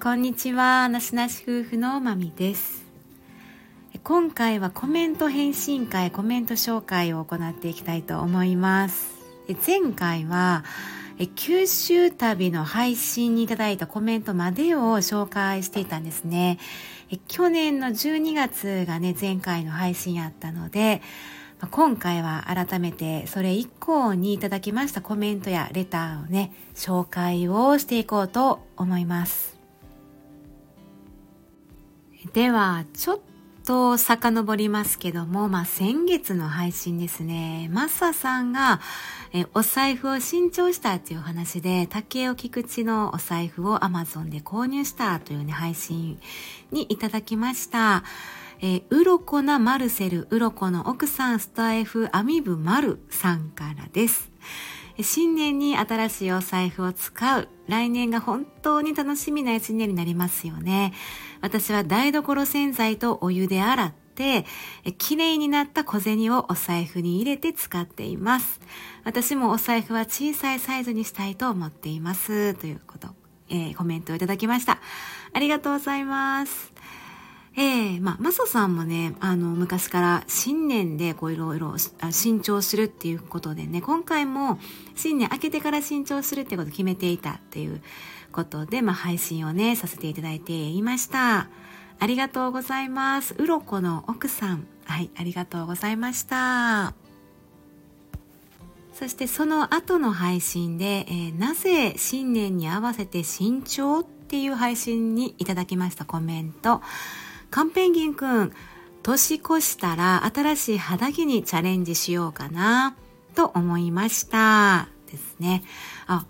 こんにちは、なしなし夫婦のまみです。今回はコメント返信会、コメント紹介を行っていきたいと思います。前回は九州旅の配信にいただいたコメントまでを紹介していたんですね。去年の12月がね、前回の配信やったので、今回は改めてそれ以降にいただきましたコメントやレターをね、紹介をしていこうと思います。では、ちょっと遡りますけども、まあ、先月の配信ですね、マッサさんがえお財布を新調したっていう話で、竹尾菊池のお財布を Amazon で購入したというね、配信にいただきました。えー、うろこなマルセル、うろこの奥さんスタイフアミブマルさんからです。新年に新しいお財布を使う。来年が本当に楽しみな一年になりますよね。私は台所洗剤とお湯で洗って、綺麗になった小銭をお財布に入れて使っています。私もお財布は小さいサイズにしたいと思っています。ということ、えー、コメントをいただきました。ありがとうございます。ええー、まあ、マサさんもね、あの、昔から新年でこういろいろ新調するっていうことでね、今回も新年明けてから新調するってことを決めていたっていうことで、まあ、配信をね、させていただいていました。ありがとうございます。うろこの奥さん。はい、ありがとうございました。そしてその後の配信で、えー、なぜ新年に合わせて新調っていう配信にいただきましたコメント。カンペンギンくん、年越したら新しい肌着にチャレンジしようかなと思いました。ですね。あ、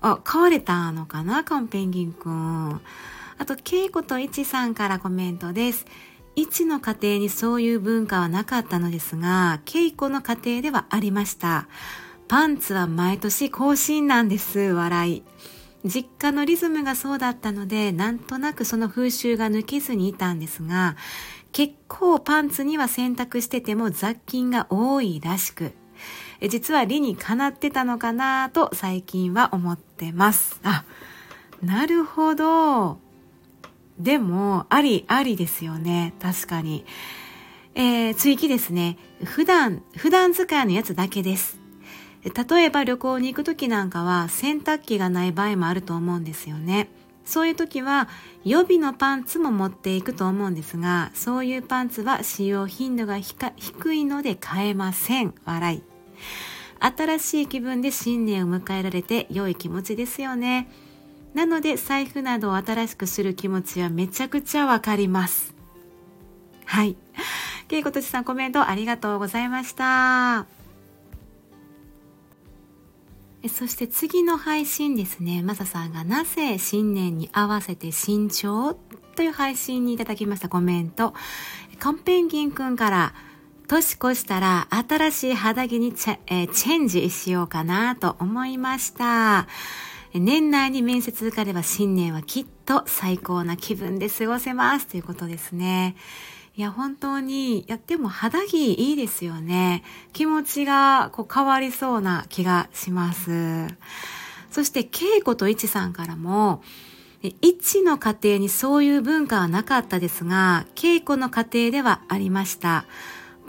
あ、買われたのかなカンペンギンくん。あと、ケイコとイチさんからコメントです。イチの家庭にそういう文化はなかったのですが、ケイコの家庭ではありました。パンツは毎年更新なんです。笑い。実家のリズムがそうだったので、なんとなくその風習が抜けずにいたんですが、結構パンツには洗濯してても雑菌が多いらしく、実は理にかなってたのかなと最近は思ってます。あ、なるほど。でも、あり、ありですよね。確かに。えー、追記ですね。普段、普段使いのやつだけです。例えば旅行に行く時なんかは洗濯機がない場合もあると思うんですよね。そういう時は予備のパンツも持っていくと思うんですが、そういうパンツは使用頻度が低いので買えません。笑い。新しい気分で新年を迎えられて良い気持ちですよね。なので財布などを新しくする気持ちはめちゃくちゃわかります。はい。けいことちさんコメントありがとうございました。そして次の配信ですね、マサさんがなぜ新年に合わせて新調という配信にいただきましたコメント。カンペンギンくんから、年越したら新しい肌着にチェ,、えー、チェンジしようかなと思いました。年内に面接受かれば新年はきっと最高な気分で過ごせますということですね。いや、本当に、やっても肌着いいですよね。気持ちがこう変わりそうな気がします。そして、稽古と一さんからも、一の家庭にそういう文化はなかったですが、稽古の家庭ではありました。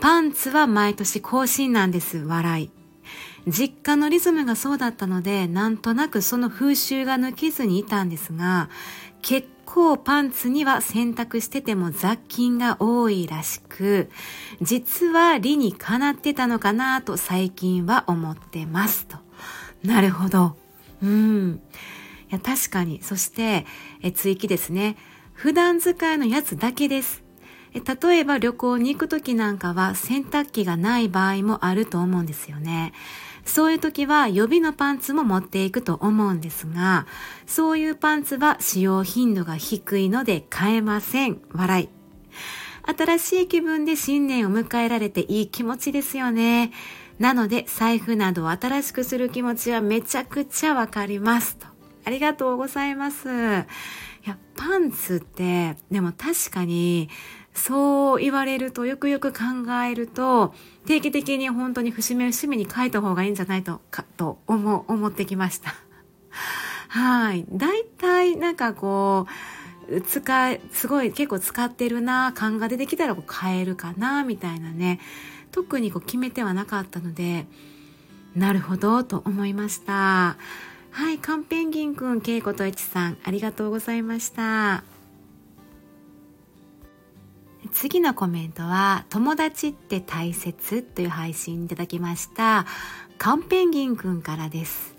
パンツは毎年更新なんです、笑い。実家のリズムがそうだったので、なんとなくその風習が抜けずにいたんですが、結構パンツには洗濯してても雑菌が多いらしく、実は理にかなってたのかなと最近は思ってますと。なるほど。うん。いや、確かに。そして、え追記ですね。普段使いのやつだけです。え例えば旅行に行く時なんかは洗濯機がない場合もあると思うんですよね。そういう時は予備のパンツも持っていくと思うんですが、そういうパンツは使用頻度が低いので買えません。笑い。新しい気分で新年を迎えられていい気持ちですよね。なので財布などを新しくする気持ちはめちゃくちゃわかりますと。ありがとうございます。いや、パンツって、でも確かにそう言われるとよくよく考えると定期的に本当に節目節目に書いた方がいいんじゃないとかと思思ってきました。はい。大体なんかこう使い、すごい結構使ってるな、感が出てきたらこう変えるかな、みたいなね、特にこう決めてはなかったので、なるほど、と思いました。はい、カンペンギンくん、ケイコとエチさん、ありがとうございました。次のコメントは、友達って大切という配信いただきました。カンペンギンくんからです。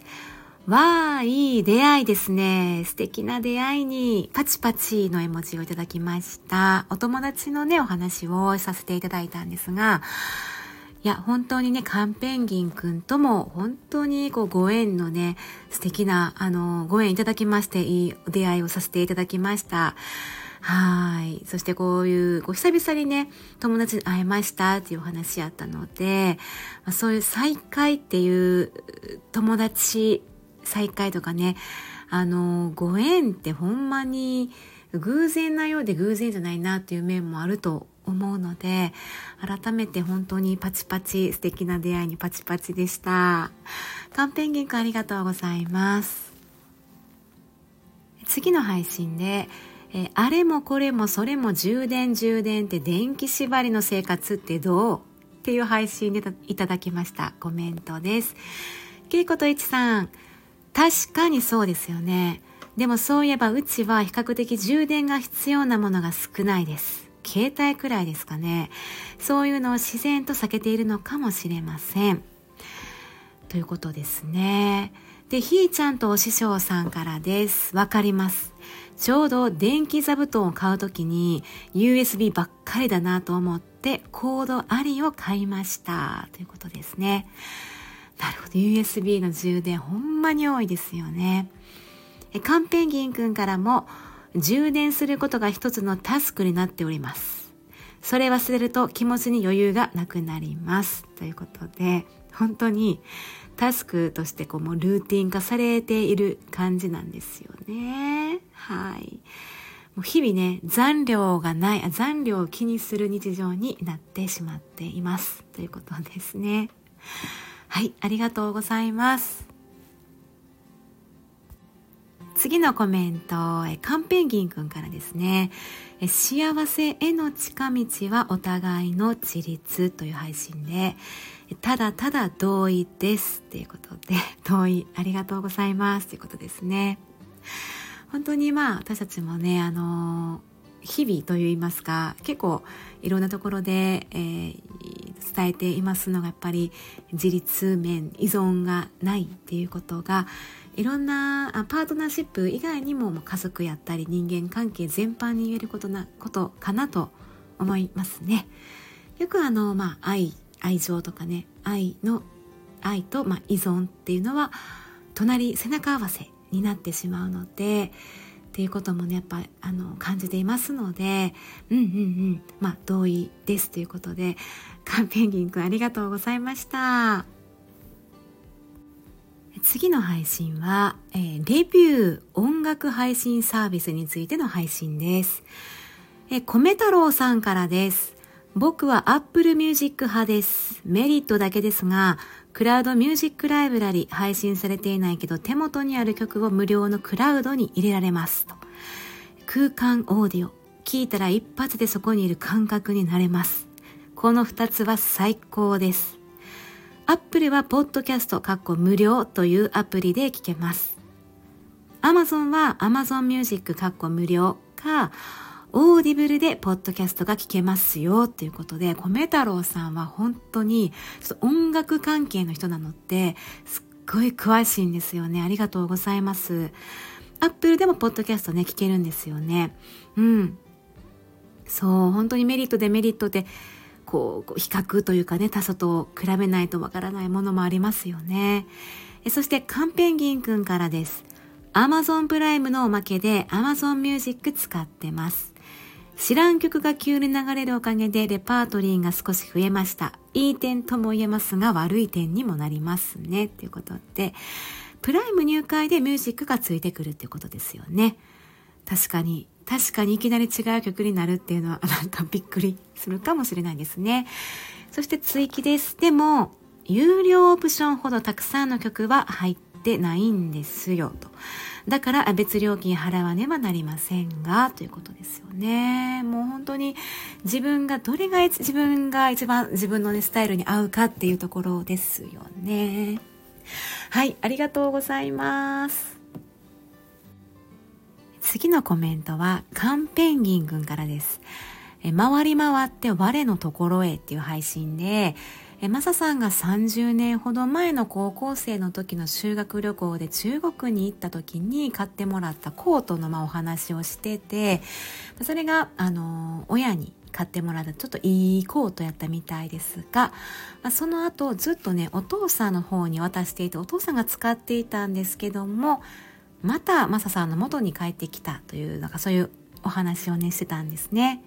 わあ、いい出会いですね。素敵な出会いに、パチパチの絵文字をいただきました。お友達のね、お話をさせていただいたんですが、いや、本当にね、カンペンギンくんとも、本当にこう、ご縁のね、素敵な、あの、ご縁いただきまして、いい出会いをさせていただきました。はい。そしてこういう、こう久々にね、友達に会えましたっていうお話あったので、ま、そういう再会っていう友達再会とかね、あの、ご縁ってほんまに偶然なようで偶然じゃないなっていう面もあると思うので、改めて本当にパチパチ素敵な出会いにパチパチでした。カンペンギンくんありがとうございます。次の配信で、えあれもこれもそれも充電充電って電気縛りの生活ってどう？っていう配信でいただきましたコメントです。けいこといちさん、確かにそうですよね。でもそういえばうちは比較的充電が必要なものが少ないです。携帯くらいですかね。そういうのを自然と避けているのかもしれません。ということですね。で、ひーちゃんとお師匠さんからです。わかります。ちょうど電気座布団を買うときに USB ばっかりだなと思ってコードありを買いましたということですね。なるほど USB の充電ほんまに多いですよね。カンペンギンくんからも充電することが一つのタスクになっております。それ忘れると気持ちに余裕がなくなります。ということで本当にタスクとしてこうもうルーティン化されている感じなんですよね。はい。もう日々ね、残量がない、残量を気にする日常になってしまっています。ということですね。はい、ありがとうございます。次のコメント、カンペンギンくんからですね。幸せへの近道はお互いの自立という配信で、ただただ同意ですっていうことで、同意ありがとうございますということですね。本当にまあ私たちもね、あの日々といいますか、結構いろんなところで、えー、伝えていますのがやっぱり自立面、依存がないっていうことが、いろんなパートナーシップ以外にも家族やったり人間関係全般に言えることなことかなと思いますね。よくあの、まあ、愛愛情とかね愛の愛と、まあ、依存っていうのは隣背中合わせになってしまうのでっていうこともねやっぱあの感じていますのでうんうんうん。まあ同意ですということでカンペンギンくんありがとうございました。次の配信は、えー、レビュー音楽配信サービスについての配信です、えー、米太郎さんからです。僕は Apple Music 派です。メリットだけですが、クラウドミュージックライブラリ配信されていないけど手元にある曲を無料のクラウドに入れられます。空間オーディオ。聞いたら一発でそこにいる感覚になれます。この二つは最高です。Apple はポッドキャストかっこ無料というアプリで聞けます。Amazon は Amazon Music かっこ無料か、オーディブルでポッドキャストが聞けますよっていうことで、米太郎さんは本当に音楽関係の人なのってすっごい詳しいんですよね。ありがとうございます。アップルでもポッドキャストね、聞けるんですよね。うん。そう、本当にメリットデメリットで、こう、比較というかね、他者と比べないとわからないものもありますよね。そして、カンペンギンくんからです。Amazon プライムのおまけで Amazon Music 使ってます。知らん曲が急に流れるおかげでレパートリーが少し増えました。いい点とも言えますが悪い点にもなりますね。ということで、プライム入会でミュージックがついてくるってことですよね。確かに、確かにいきなり違う曲になるっていうのは なんかびっくりするかもしれないですね。そして追記です。でも、有料オプションほどたくさんの曲は入ってないんですよと。だから別料金払わねばなりませんが、ということですよね。もう本当に自分がどれが自分が一番自分のね、スタイルに合うかっていうところですよね。はい、ありがとうございます。次のコメントは、カンペンギン君からです。え回り回って我のところへっていう配信で、えマサさんが30年ほど前の高校生の時の修学旅行で中国に行った時に買ってもらったコートのまお話をしててそれがあの親に買ってもらったちょっといいコートやったみたいですが、ま、その後ずっとねお父さんの方に渡していてお父さんが使っていたんですけどもまたマサさんの元に帰ってきたというなんかそういうお話をねしてたんですね。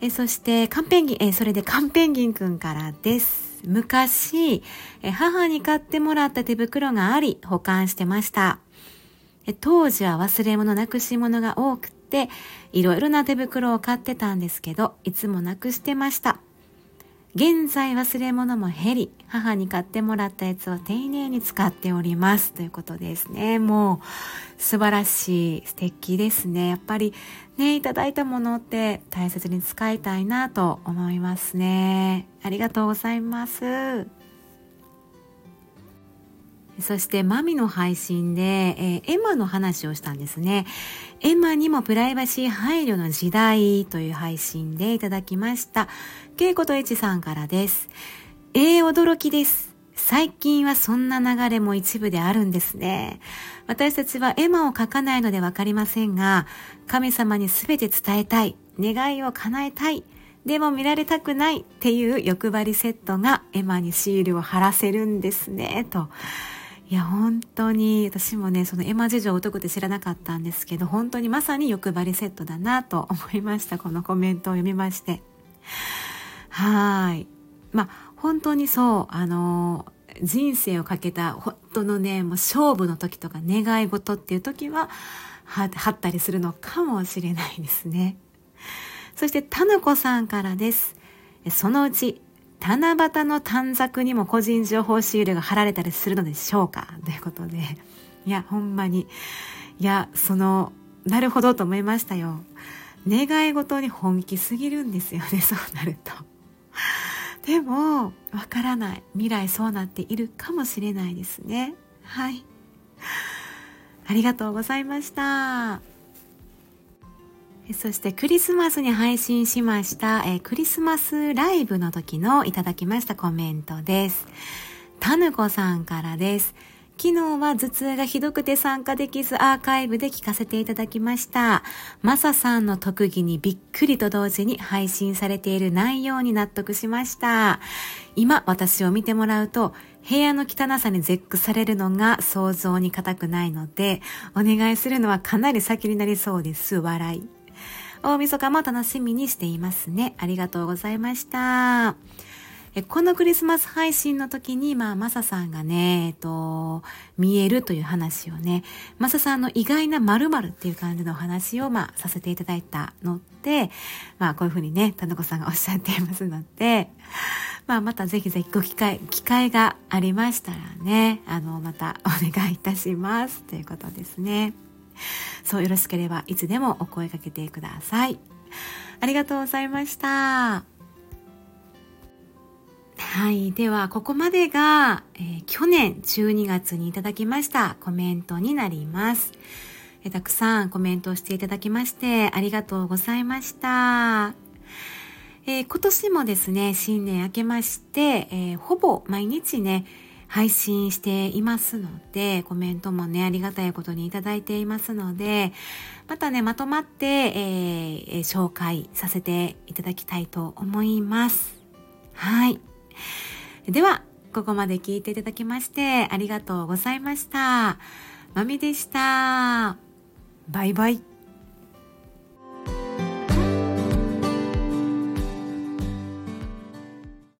えそして、カンペンギン、えそれでカンペンギンくんからです。昔、え母に買ってもらった手袋があり、保管してました。え当時は忘れ物なくし物が多くて、いろいろな手袋を買ってたんですけど、いつもなくしてました。現在忘れ物も減り、母に買ってもらったやつを丁寧に使っております。ということですね。もう、素晴らしい、素敵ですね。やっぱり、ね、いただいたものって大切に使いたいなと思いますね。ありがとうございます。そしてマミの配信で、えー、エマの話をしたんですね。エマにもプライバシー配慮の時代という配信でいただきました。ケイコとエチさんからです。えー、驚きです。最近はそんな流れも一部であるんですね。私たちはエマを書かないのでわかりませんが、神様に全て伝えたい、願いを叶えたい、でも見られたくないっていう欲張りセットがエマにシールを貼らせるんですね、と。いや、本当に、私もね、そのエマ事情を解くって知らなかったんですけど、本当にまさに欲張りセットだなと 思いました。このコメントを読みまして。はい。まあ、本当にそう、あの、人生をかけた、本当のね、もう勝負の時とか願い事っていう時は、貼ったりするのかもしれないですね。そして、たぬこさんからです。そのうち、七夕の短冊にも個人情報シールが貼られたりするのでしょうか？ということで。いや、ほんまに。いや、その、なるほどと思いましたよ。願い事に本気すぎるんですよね、そうなると。でも、わからない。未来そうなっているかもしれないですね。はい。ありがとうございました。そしてクリスマスに配信しました、え、クリスマスライブの時のいただきましたコメントです。タヌコさんからです。昨日は頭痛がひどくて参加できずアーカイブで聞かせていただきました。マサさんの特技にびっくりと同時に配信されている内容に納得しました。今私を見てもらうと部屋の汚さに絶句されるのが想像に難くないのでお願いするのはかなり先になりそうです。笑い。大晦日も楽しみにしていますね。ありがとうございました。えこのクリスマス配信の時に、まあ、マサさんがね、えっと、見えるという話をね、マサさんの意外な〇〇っていう感じのお話を、まあ、させていただいたので、まあ、こういうふうにね、田中さんがおっしゃっていますので、まあ、またぜひぜひご機会、機会がありましたらね、あの、またお願いいたします。ということですね。そうよろしければいつでもお声かけてください。ありがとうございました。はい。では、ここまでが、えー、去年12月にいただきましたコメントになります。えー、たくさんコメントをしていただきましてありがとうございました。えー、今年もですね、新年明けまして、えほぼ毎日ね、配信していますので、コメントもね、ありがたいことにいただいていますので、またね、まとまって、えー、紹介させていただきたいと思います。はい。では、ここまで聞いていただきましてありがとうございました。まみでした。バイバイ。